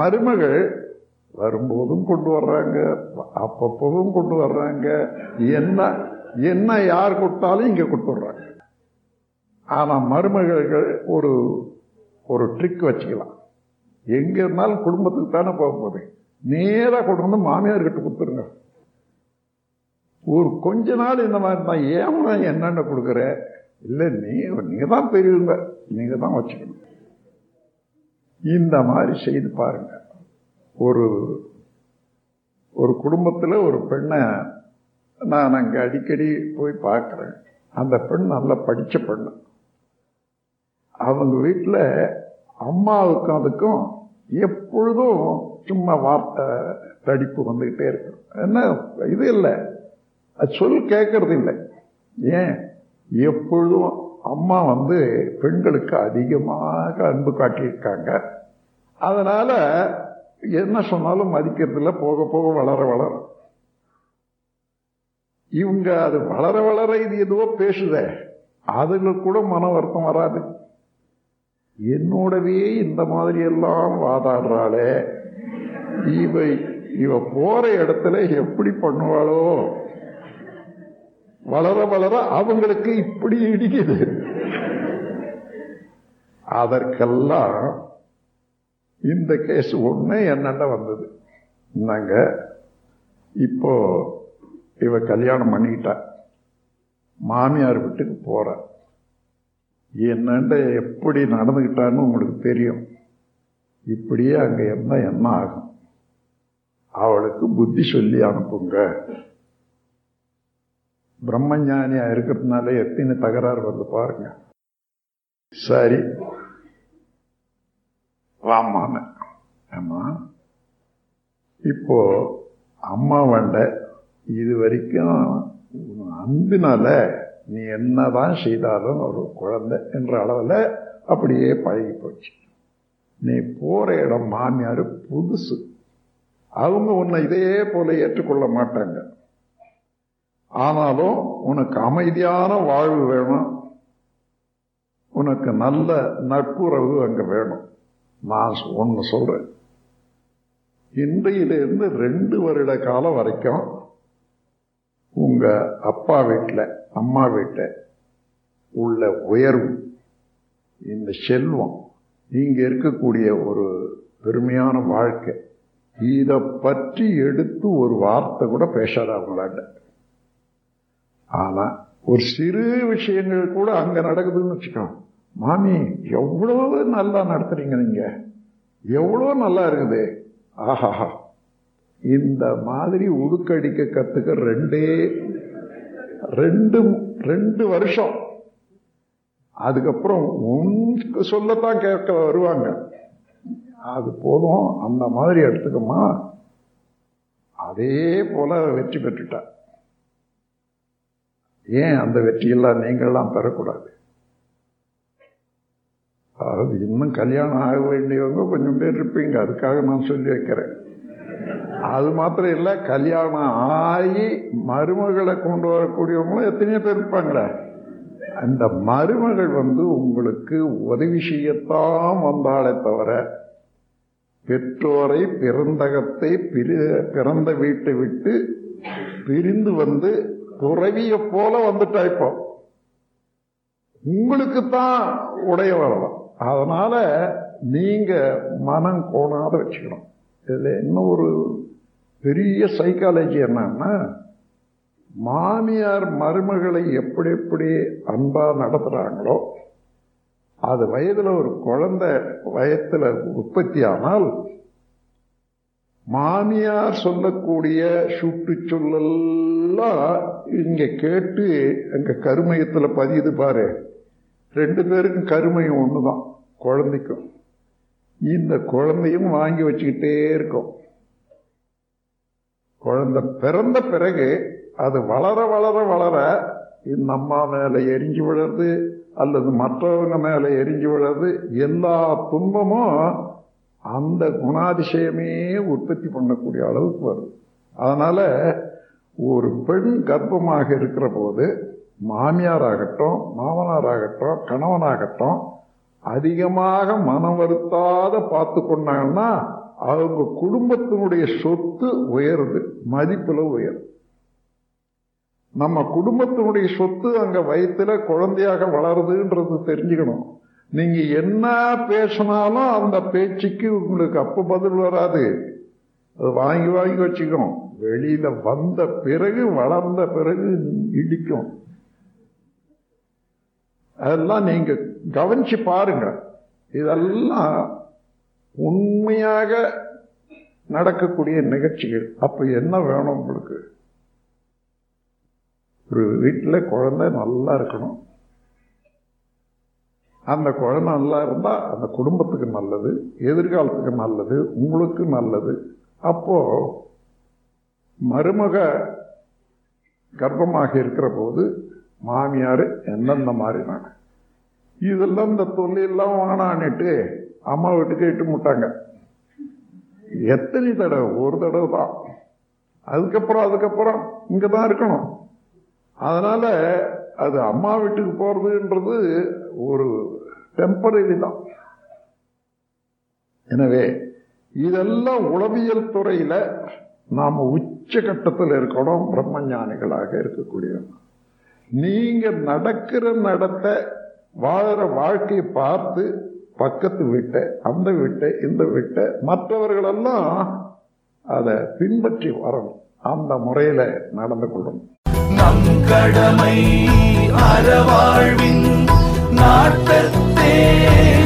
மருமகள் வரும்போதும் கொண்டு வர்றாங்க அப்பப்பவும் கொண்டு வர்றாங்க. என்ன என்ன யார் கொடுத்தாலும் இங்கே கொண்டு வர்றாங்க. ஆனால் மருமகள் ஒரு ஒரு ட்ரிக் வச்சுக்கலாம். எங்கே இருந்தாலும் குடும்பத்துக்கு தானே போக போகுது. நேராக கொண்டு வந்து மாமியார் கிட்ட கொடுத்துருங்க. ஒரு கொஞ்ச நாள் இந்த மாதிரி தான் ஏமா என்னென்ன கொடுக்குற? இல்லை நீ நீங்கள் தான் பெரியவங்க. நீங்கள் தான் வச்சுக்கணும். இந்த மாதிரி செய்து பாருங்க. ஒரு ஒரு குடும்பத்தில் ஒரு பெண்ணை நான் அங்கே அடிக்கடி போய் பார்க்குறேன். அந்த பெண் நல்லா படித்த பெண்ணு அவங்க வீட்டில் அம்மாவுக்கும் அதுக்கும் எப்பொழுதும் சும்மா வார்த்தை தடிப்பு வந்துக்கிட்டே இருக்கும் என்ன இது இல்லை. அது சொல் கேட்கறது இல்லை. ஏன்? எப்பொழுதும் அம்மா வந்து பெண்களுக்கு அதிகமாக அன்பு காட்டியிருக்காங்க. அதனால் என்ன சொன்னாலும் மதிக்கிறதுல போக போக வளர வளர. இவங்க அது வளர வளர இது எதுவோ பேசுதே. அதுங்களுக்கு கூட மன வருத்தம் வராது. என்னோடவே இந்த மாதிரி எல்லாம் வாதாடுறாளே. இவை இவ போற இடத்துல எப்படி பண்ணுவாளோ? வளர வளர அவங்களுக்கு இப்படி இடிக்குது. அதற்கெல்லாம் இந்த கேஸ் ஒண்ணு என்னென்ன வந்தது. நாங்க இப்போ இவ கல்யாணம் பண்ணிக்கிட்டா. மாமியார் வீட்டுக்கு போற. என்னண்ட எப்படி நடந்துக்கிட்டான்னு உங்களுக்கு தெரியும். இப்படியே அங்கே என்ன என்ன ஆகும்? அவளுக்கு புத்தி சொல்லி அனுப்புங்க. பிரம்மஞானியாக இருக்கிறதுனால எத்தனை தகராறு வருது பாருங்க. சரி. வாமான ஆமா இப்போ அம்மா வண்ட இது வரைக்கும் அன்பினால நீ என்னதான் செய்தாலும் ஒரு குழந்தை என்ற அளவில் அப்படியே பழகி போச்சு. நீ போற இடம் மாமியார் புதுசு. அவங்க உன்னை இதே போல ஏற்றுக்கொள்ள மாட்டாங்க. ஆனாலும் உனக்கு அமைதியான வாழ்வு வேணும். உனக்கு நல்ல நட்புறவு அங்க வேணும். நான் ஒன்று சொல்றேன். இன்றையிலிருந்து ரெண்டு வருட காலம் வரைக்கும் உங்க அப்பா வீட்டில் அம்மா வீட்டில் உள்ள உயர்வு இந்த செல்வம் இங்கே இருக்கக்கூடிய ஒரு பெருமையான வாழ்க்கை இதை பற்றி எடுத்து ஒரு வார்த்தை கூட பேசாத அவங்களாண்ட ஆனா ஒரு சிறு விஷயங்கள் கூட அங்க நடக்குதுன்னு வச்சுக்கோ. மாமி எவ்வளவு நல்லா நடத்துறீங்க நீங்க? எவ்வளோ நல்லா இருக்குது? ஆஹாஹா. இந்த மாதிரி உடுக்கடிக்க கத்துக்க ரெண்டே ரெண்டு ரெண்டு வருஷம். அதுக்கப்புறம் உனக்கு சொல்லத்தான் கேட்க வருவாங்க. அது போதும் அந்த மாதிரி எடுத்துக்கமா அதே போல வெற்றி பெற்றுட்டான் ஏன் அந்த வெற்றியெல்லாம் நீங்கள்லாம் பெறக்கூடாது? அதாவது இன்னும் கல்யாணம் ஆக வேண்டியவங்க கொஞ்சம் பேர் இருப்பீங்க. அதுக்காக நான் சொல்லி வைக்கிறேன் அது மாத்திரம் இல்லை கல்யாணம் ஆகி மருமகளை கொண்டு வரக்கூடியவங்களும் எத்தனையோ பேர் இருப்பாங்களே அந்த மருமகள் வந்து உங்களுக்கு உதவி செய்யத்தான் வந்தாலே தவிர பெற்றோரை பிறந்தகத்தை பிறந்த வீட்டை விட்டு பிரிந்து வந்து துறவிய போல வந்துட்டா இப்போ. உங்களுக்கு தான் உடைய வரலாம் அதனால நீங்க மனம் கோணாத வச்சுக்கணும். இதுல இன்னும் ஒரு பெரிய சைக்காலஜி என்னன்னா மாமியார் மருமகளை எப்படி எப்படி அன்பா நடத்துறாங்களோ அது வயதுல ஒரு குழந்தை வயத்துல உற்பத்தி ஆனால் மாமியார் சொல்லக்கூடிய சுட்டு சொல்லெல்லாம் இங்க கேட்டு அங்க கருமயத்துல பதியுது பாரு. ரெண்டு பேருக்கும் கருமையும் ஒண்ணுதான் குழந்தைக்கும். இந்த குழந்தையும் வாங்கி வச்சுக்கிட்டே இருக்கும். குழந்தை பிறந்த பிறகு அது வளர வளர வளர இந்த அம்மா மேலே எரிஞ்சு விழுறது அல்லது மற்றவங்க மேலே எரிஞ்சு விழுறது எல்லா துன்பமும் அந்த குணாதிசயமே உற்பத்தி பண்ணக்கூடிய அளவுக்கு வருது அதனால் ஒரு பெண் கர்ப்பமாக இருக்கிற போது மாமியாராகட்டும் மாமனாராகட்டும் கணவனாகட்டும் அதிகமாக மனம் வருத்தாத பார்த்து கொண்டாங்கன்னா அவங்க குடும்பத்தினுடைய சொத்து உயருது மதிப்பில் உயருது நம்ம குடும்பத்தினுடைய சொத்து அங்கே வயிற்றுல குழந்தையாக வளருதுன்றது தெரிஞ்சுக்கணும். நீங்க என்ன பேசினாலும் அந்த பேச்சுக்கு உங்களுக்கு அப்ப பதில் வராது. அது வாங்கி வாங்கி வச்சுக்கணும் வெளியில வந்த பிறகு வளர்ந்த பிறகு இடிக்கும். அதெல்லாம் நீங்க கவனிச்சு பாருங்க. இதெல்லாம் உண்மையாக நடக்கக்கூடிய நிகழ்ச்சிகள். அப்ப என்ன வேணும் உங்களுக்கு? ஒரு வீட்டில் குழந்தை நல்லா இருக்கணும். அந்த குழந்தை நல்லா இருந்தால் அந்த குடும்பத்துக்கு நல்லது எதிர்காலத்துக்கு நல்லது உங்களுக்கு நல்லது. அப்போது மருமக கர்ப்பமாக இருக்கிற போது மாமியார் எந்தெந்த மாதிரினாங்க இதெல்லாம் இந்த தொல்லையெல்லாம் வானான்னுட்டு அம்மா வீட்டுக்கு இட்டு முட்டாங்க. எத்தனை தடவை? ஒரு தடவை தான். அதுக்கப்புறம் அதுக்கப்புறம் இங்கே தான் இருக்கணும். அதனால் அது அம்மா வீட்டுக்கு போகிறதுன்றது ஒரு டெம்பரரி தான். எனவே இதெல்லாம் உளவியல் துறையில நாம உச்சகட்டத்தில் இருக்கணும் பிரம்மஞானிகளாக இருக்கக்கூடிய நீங்க நடக்கிற நடத்த வாழற வாழ்க்கையை பார்த்து பக்கத்து வீட்டை அந்த வீட்டை இந்த வீட்டை மற்றவர்களெல்லாம் அதை பின்பற்றி வரணும். அந்த முறையில நடந்து கொள்ளணும். நம் கடமை அறவாழ்வின் நாட்டத்தே ver.